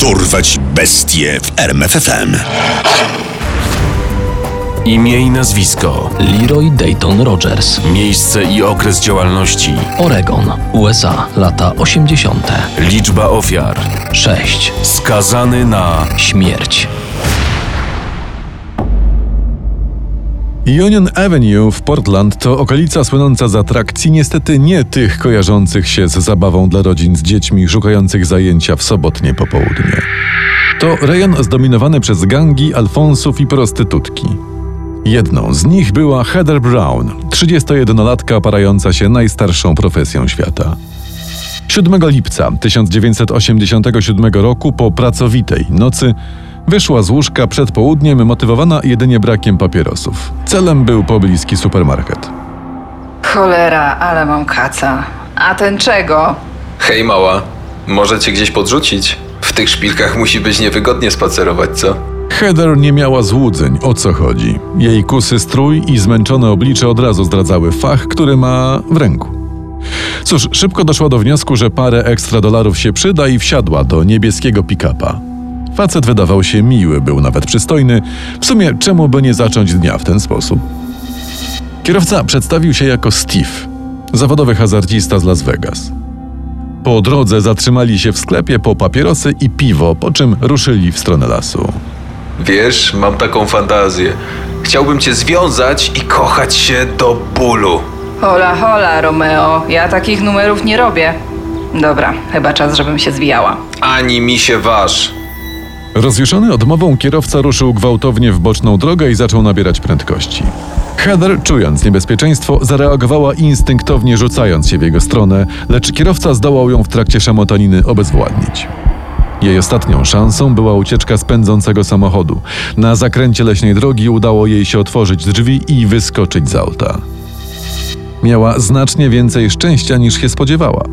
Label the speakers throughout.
Speaker 1: Dorwać bestie w RMFFM.
Speaker 2: Imię i nazwisko,
Speaker 3: Leroy Dayton Rogers.
Speaker 2: miejsce i okres działalności,
Speaker 3: Oregon, USA, lata 80.
Speaker 2: liczba ofiar,
Speaker 3: 6.
Speaker 2: skazany na
Speaker 3: Śmierć.
Speaker 4: Union Avenue w Portland to okolica słynąca z atrakcji, niestety nie tych kojarzących się z zabawą dla rodzin z dziećmi szukających zajęcia w sobotnie popołudnie. To rejon zdominowany przez gangi, alfonsów i prostytutki. Jedną z nich była Heather Brown, 31-latka parająca się najstarszą profesją świata. 7 lipca 1987 roku po pracowitej nocy wyszła z łóżka przed południem motywowana jedynie brakiem papierosów. Celem był pobliski supermarket.
Speaker 5: Cholera, ale mam kaca. A ten czego?
Speaker 6: Hej mała, może cię gdzieś podrzucić? W tych szpilkach musi być niewygodnie spacerować, co?
Speaker 4: Heather nie miała złudzeń, o co chodzi. Jej kusy strój i zmęczone oblicze od razu zdradzały fach, który ma w ręku. Cóż, szybko doszła do wniosku, że parę ekstra dolarów się przyda i wsiadła do niebieskiego pick-upa. Facet wydawał się miły, był nawet przystojny. W sumie, czemu by nie zacząć dnia w ten sposób? Kierowca przedstawił się jako Steve, zawodowy hazardzista z Las Vegas. Po drodze zatrzymali się w sklepie po papierosy i piwo, po czym ruszyli w stronę lasu.
Speaker 6: Wiesz, mam taką fantazję. Chciałbym cię związać i kochać się do bólu.
Speaker 5: Hola, hola, Romeo. Ja takich numerów nie robię. Dobra, chyba czas, żebym się zwijała.
Speaker 6: Ani mi się waż.
Speaker 4: Rozjuszony odmową kierowca ruszył gwałtownie w boczną drogę i zaczął nabierać prędkości. Heather, czując niebezpieczeństwo, zareagowała instynktownie rzucając się w jego stronę, lecz kierowca zdołał ją w trakcie szamotaniny obezwładnić. Jej ostatnią szansą była ucieczka z pędzącego samochodu. Na zakręcie leśnej drogi udało jej się otworzyć drzwi i wyskoczyć z auta. Miała znacznie więcej szczęścia niż się spodziewała.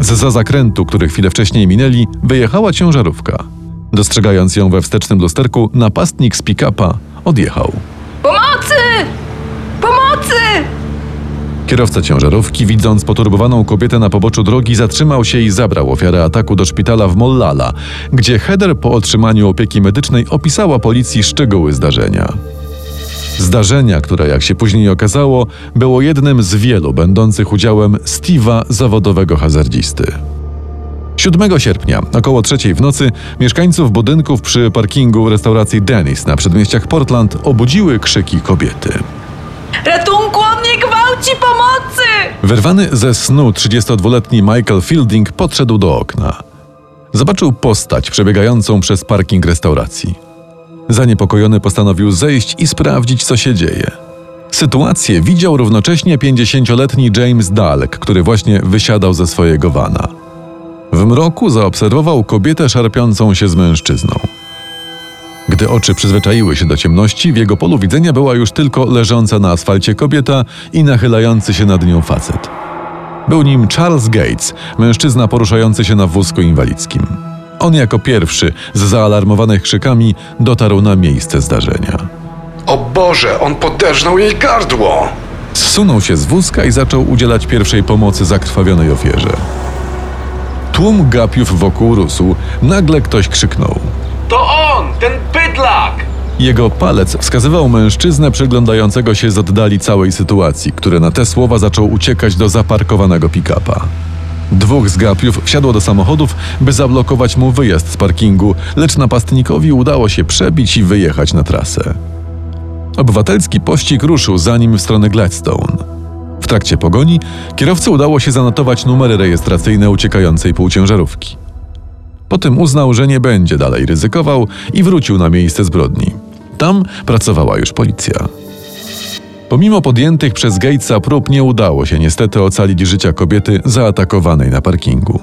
Speaker 4: Za zakrętu, który chwilę wcześniej minęli, wyjechała ciężarówka. Dostrzegając ją we wstecznym lusterku, napastnik z pick-upa odjechał.
Speaker 5: Pomocy! Pomocy!
Speaker 4: Kierowca ciężarówki, widząc poturbowaną kobietę na poboczu drogi, zatrzymał się i zabrał ofiarę ataku do szpitala w Mollala, gdzie Heather po otrzymaniu opieki medycznej opisała policji szczegóły zdarzenia. Zdarzenia, które, jak się później okazało, było jednym z wielu będących udziałem Steve'a, zawodowego hazardzisty. 7 sierpnia, około trzeciej w nocy, mieszkańców budynków przy parkingu restauracji Dennis na przedmieściach Portland obudziły krzyki kobiety.
Speaker 5: Ratunku, on mnie gwałci! Pomocy!
Speaker 4: Wyrwany ze snu 32-letni Michael Fielding podszedł do okna. Zobaczył postać przebiegającą przez parking restauracji. Zaniepokojony postanowił zejść i sprawdzić, co się dzieje. Sytuację widział równocześnie 50-letni James Dalek, który właśnie wysiadał ze swojego wana. W mroku zaobserwował kobietę szarpiącą się z mężczyzną. Gdy oczy przyzwyczaiły się do ciemności, w jego polu widzenia była już tylko leżąca na asfalcie kobieta i nachylający się nad nią facet. Był nim Charles Gates, mężczyzna poruszający się na wózku inwalidzkim. On jako pierwszy, z zaalarmowanych krzykami, dotarł na miejsce zdarzenia.
Speaker 7: O Boże, on poderżnął jej gardło!
Speaker 4: Zsunął się z wózka i zaczął udzielać pierwszej pomocy zakrwawionej ofierze. Tłum gapiów wokół rósł. Nagle ktoś krzyknął.
Speaker 8: To on, ten bydlak!
Speaker 4: Jego palec wskazywał mężczyznę przyglądającego się z oddali całej sytuacji, który na te słowa zaczął uciekać do zaparkowanego pick-upa. Dwóch z gapiów wsiadło do samochodów, by zablokować mu wyjazd z parkingu, lecz napastnikowi udało się przebić i wyjechać na trasę. Obywatelski pościg ruszył za nim w stronę Gladstone. W trakcie pogoni kierowcy udało się zanotować numery rejestracyjne uciekającej półciężarówki. Potem uznał, że nie będzie dalej ryzykował i wrócił na miejsce zbrodni. Tam pracowała już policja. Pomimo podjętych przez Gatesa prób nie udało się niestety ocalić życia kobiety zaatakowanej na parkingu.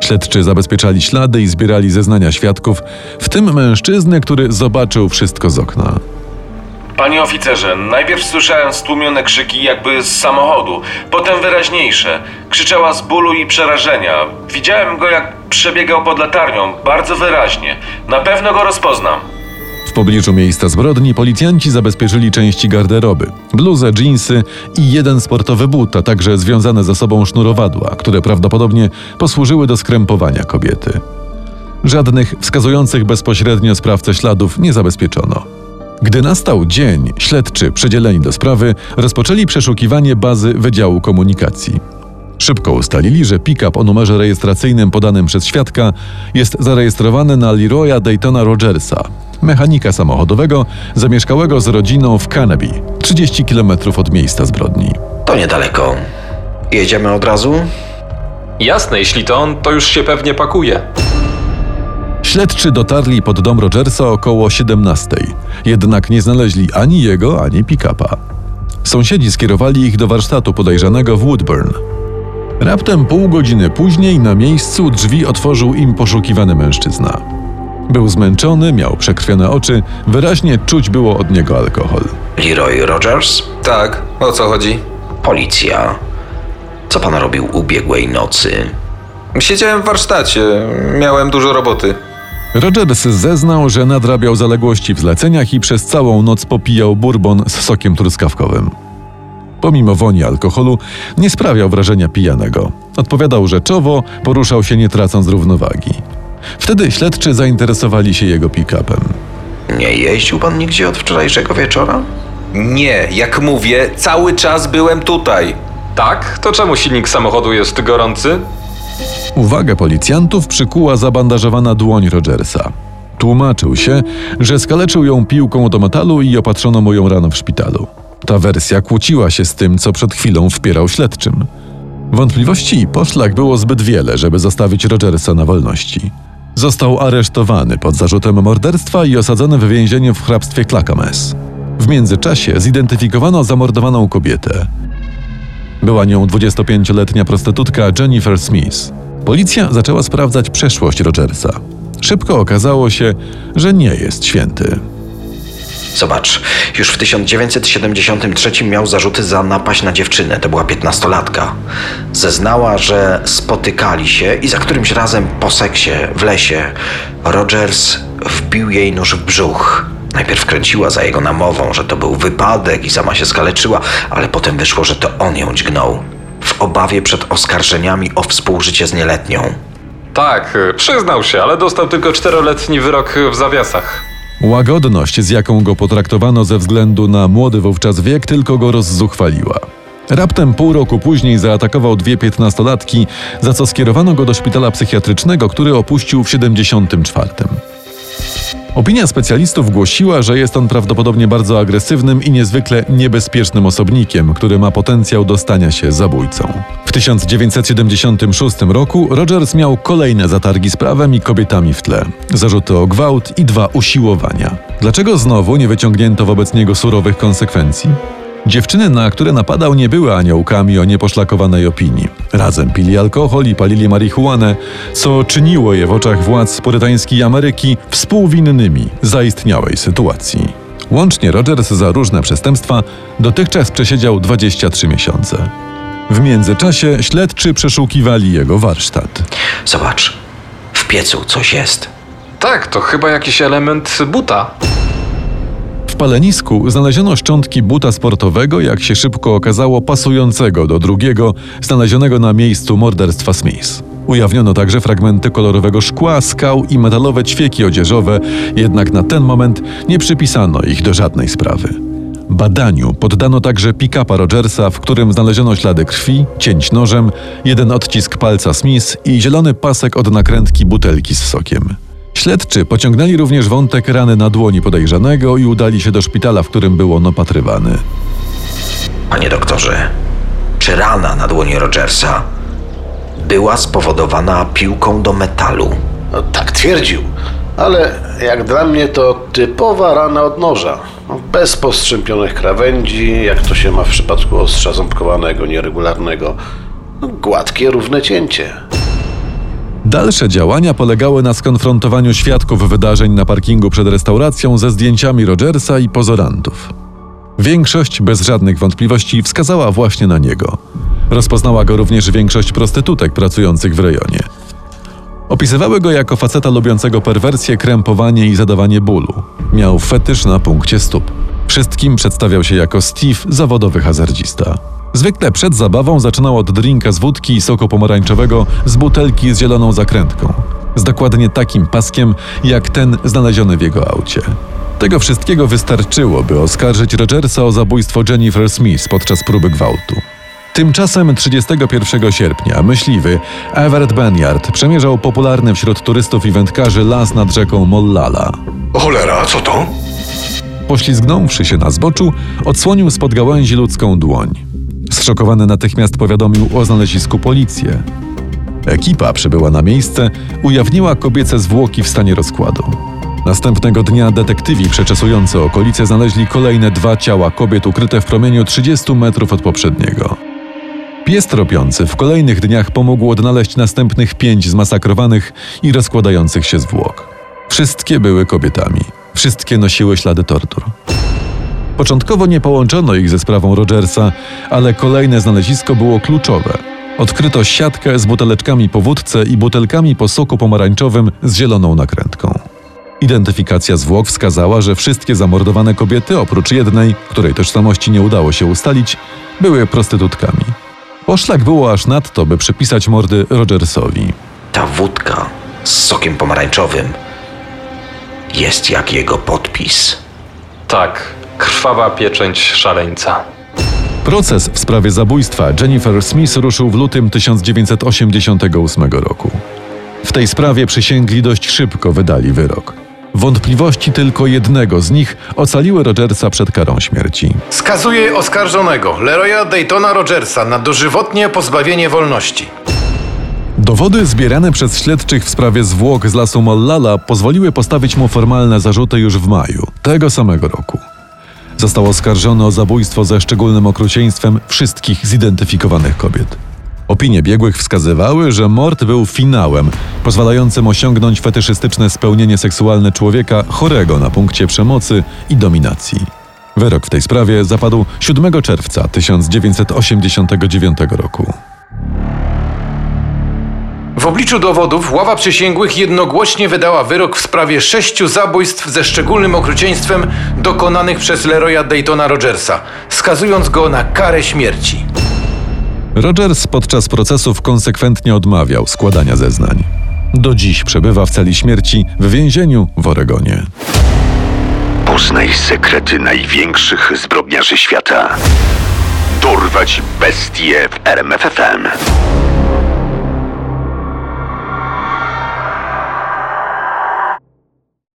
Speaker 4: Śledczy zabezpieczali ślady i zbierali zeznania świadków, w tym mężczyznę, który zobaczył wszystko z okna.
Speaker 8: Panie oficerze, najpierw słyszałem stłumione krzyki jakby z samochodu, potem wyraźniejsze. Krzyczała z bólu i przerażenia. Widziałem go jak przebiegał pod latarnią, bardzo wyraźnie. Na pewno go rozpoznam.
Speaker 4: W pobliżu miejsca zbrodni policjanci zabezpieczyli części garderoby, bluzę, dżinsy i jeden sportowy but, a także związane ze sobą sznurowadła, które prawdopodobnie posłużyły do skrępowania kobiety. Żadnych wskazujących bezpośrednio sprawcę śladów nie zabezpieczono. Gdy nastał dzień, śledczy przydzieleni do sprawy rozpoczęli przeszukiwanie bazy Wydziału Komunikacji. Szybko ustalili, że pick-up o numerze rejestracyjnym podanym przez świadka jest zarejestrowany na Leroya Daytona Rogersa, mechanika samochodowego zamieszkałego z rodziną w Canby, 30 km od miejsca zbrodni.
Speaker 9: To niedaleko. Jedziemy od razu?
Speaker 10: Jasne, jeśli to on, to już się pewnie pakuje.
Speaker 4: Śledczy dotarli pod dom Rogersa około 17, jednak nie znaleźli ani jego, ani pick-upa. Sąsiedzi skierowali ich do warsztatu podejrzanego w Woodburn. Raptem pół godziny później na miejscu drzwi otworzył im poszukiwany mężczyzna. Był zmęczony, miał przekrwione oczy, wyraźnie czuć było od niego alkohol.
Speaker 9: Leroy Rogers?
Speaker 6: Tak, o co chodzi?
Speaker 9: Policja. Co pan robił ubiegłej nocy?
Speaker 6: Siedziałem w warsztacie, miałem dużo roboty.
Speaker 4: Rogers zeznał, że nadrabiał zaległości w zleceniach i przez całą noc popijał bourbon z sokiem truskawkowym. Pomimo woni alkoholu, nie sprawiał wrażenia pijanego. Odpowiadał rzeczowo, poruszał się nie tracąc równowagi. Wtedy śledczy zainteresowali się jego pick-upem.
Speaker 9: Nie jeździł pan nigdzie od wczorajszego wieczora?
Speaker 6: Nie, jak mówię, cały czas byłem tutaj.
Speaker 10: Tak? To czemu silnik samochodu jest gorący?
Speaker 4: Uwagę policjantów przykuła zabandażowana dłoń Rogersa. Tłumaczył się, że skaleczył ją piłką do metalu i opatrzono mu ją rano w szpitalu. Ta wersja kłóciła się z tym, co przed chwilą wpierał śledczym. Wątpliwości i poszlak było zbyt wiele, żeby zostawić Rogersa na wolności. Został aresztowany pod zarzutem morderstwa i osadzony w więzieniu w hrabstwie Clackamas. W międzyczasie zidentyfikowano zamordowaną kobietę. Była nią 25-letnia prostytutka Jennifer Smith. Policja zaczęła sprawdzać przeszłość Rogersa. Szybko okazało się, że nie jest święty.
Speaker 9: Zobacz, już w 1973 miał zarzuty za napaść na dziewczynę, to była piętnastolatka. Zeznała, że spotykali się i za którymś razem po seksie w lesie Rogers wbił jej nóż w brzuch. Najpierw kręciła za jego namową, że to był wypadek i sama się skaleczyła, ale potem wyszło, że to on ją dźgnął. W obawie przed oskarżeniami o współżycie z nieletnią.
Speaker 10: Tak, y, przyznał się, ale dostał tylko czteroletni wyrok w zawiasach.
Speaker 4: Łagodność, z jaką go potraktowano ze względu na młody wówczas wiek, tylko go rozzuchwaliła. Raptem pół roku później zaatakował dwie piętnastolatki, za co skierowano go do szpitala psychiatrycznego, który opuścił w 74. Opinia specjalistów głosiła, że jest on prawdopodobnie bardzo agresywnym i niezwykle niebezpiecznym osobnikiem, który ma potencjał do stania się zabójcą. W 1976 roku Rogers miał kolejne zatargi z prawem i kobietami w tle, zarzuty o gwałt i dwa usiłowania. Dlaczego znowu nie wyciągnięto wobec niego surowych konsekwencji? Dziewczyny, na które napadał, nie były aniołkami o nieposzlakowanej opinii. Razem pili alkohol i palili marihuanę, co czyniło je w oczach władz purytańskiej Ameryki współwinnymi zaistniałej sytuacji. Łącznie Rogers za różne przestępstwa dotychczas przesiedział 23 miesiące. W międzyczasie śledczy przeszukiwali jego warsztat.
Speaker 9: Zobacz, w piecu coś jest.
Speaker 10: Tak, to chyba jakiś element buta.
Speaker 4: W palenisku znaleziono szczątki buta sportowego, jak się szybko okazało, pasującego do drugiego, znalezionego na miejscu morderstwa Smith. Ujawniono także fragmenty kolorowego szkła, skał i metalowe ćwieki odzieżowe, jednak na ten moment nie przypisano ich do żadnej sprawy. Badaniu poddano także pick-upa Rogersa, w którym znaleziono ślady krwi, cięć nożem, jeden odcisk palca Smith i zielony pasek od nakrętki butelki z sokiem. Śledczy pociągnęli również wątek rany na dłoni podejrzanego i udali się do szpitala, w którym był on opatrywany.
Speaker 9: Panie doktorze, czy rana na dłoni Rogersa była spowodowana piłką do metalu?
Speaker 11: No, tak twierdził, ale jak dla mnie to typowa rana od noża. No, bez postrzępionych krawędzi, jak to się ma w przypadku ostrza ząbkowanego, nieregularnego. No, gładkie, równe cięcie.
Speaker 4: Dalsze działania polegały na skonfrontowaniu świadków wydarzeń na parkingu przed restauracją ze zdjęciami Rogersa i pozorantów. Większość, bez żadnych wątpliwości, wskazała właśnie na niego. Rozpoznała go również większość prostytutek pracujących w rejonie. Opisywały go jako faceta lubiącego perwersję, krępowanie i zadawanie bólu. Miał fetysz na punkcie stóp. Wszystkim przedstawiał się jako Steve, zawodowy hazardzista. Zwykle przed zabawą zaczynał od drinka z wódki i soku pomarańczowego z butelki z zieloną zakrętką. z dokładnie takim paskiem, jak ten znaleziony w jego aucie. Tego wszystkiego wystarczyło, by oskarżyć Rogersa o zabójstwo Jennifer Smith podczas próby gwałtu. Tymczasem 31 sierpnia myśliwy Everett Banyard przemierzał popularny wśród turystów i wędkarzy las nad rzeką Mollala.
Speaker 7: Cholera, co to?
Speaker 4: Poślizgnąwszy się na zboczu, odsłonił spod gałęzi ludzką dłoń. Zszokowany natychmiast powiadomił o znalezisku policję. Ekipa przybyła na miejsce, ujawniła kobiece zwłoki w stanie rozkładu. Następnego dnia detektywi przeczesujący okolice znaleźli kolejne dwa ciała kobiet ukryte w promieniu 30 metrów od poprzedniego. Pies tropiący w kolejnych dniach pomógł odnaleźć następnych pięć zmasakrowanych i rozkładających się zwłok. Wszystkie były kobietami. Wszystkie nosiły ślady tortur. Początkowo nie połączono ich ze sprawą Rogersa, ale kolejne znalezisko było kluczowe. Odkryto siatkę z buteleczkami po wódce i butelkami po soku pomarańczowym z zieloną nakrętką. Identyfikacja zwłok wskazała, że wszystkie zamordowane kobiety, oprócz jednej, której tożsamości nie udało się ustalić, były prostytutkami. Poszlak było aż nadto, by przypisać mordy Rogersowi.
Speaker 9: Ta wódka z sokiem pomarańczowym jest jak jego podpis.
Speaker 10: Tak, krwawa pieczęć szaleńca.
Speaker 4: Proces w sprawie zabójstwa Jennifer Smith ruszył w lutym 1988 roku. W tej sprawie przysięgli dość szybko wydali wyrok. Wątpliwości tylko jednego z nich ocaliły Rogersa przed karą śmierci.
Speaker 12: Skazuje oskarżonego Leroya Daytona Rogersa na dożywotnie pozbawienie wolności.
Speaker 4: Dowody zbierane przez śledczych w sprawie zwłok z lasu Mollala pozwoliły postawić mu formalne zarzuty już w maju tego samego roku. Został oskarżony o zabójstwo ze szczególnym okrucieństwem wszystkich zidentyfikowanych kobiet. Opinie biegłych wskazywały, że mord był finałem, pozwalającym osiągnąć fetyszystyczne spełnienie seksualne człowieka chorego na punkcie przemocy i dominacji. Wyrok w tej sprawie zapadł 7 czerwca 1989 roku.
Speaker 12: W obliczu dowodów ława przysięgłych jednogłośnie wydała wyrok w sprawie sześciu zabójstw ze szczególnym okrucieństwem dokonanych przez Leroya Daytona Rogersa, skazując go na karę śmierci.
Speaker 4: Rogers podczas procesów konsekwentnie odmawiał składania zeznań. Do dziś przebywa w celi śmierci w więzieniu w Oregonie.
Speaker 1: Poznaj sekrety największych zbrodniarzy świata. Dorwać bestie w RMFFM.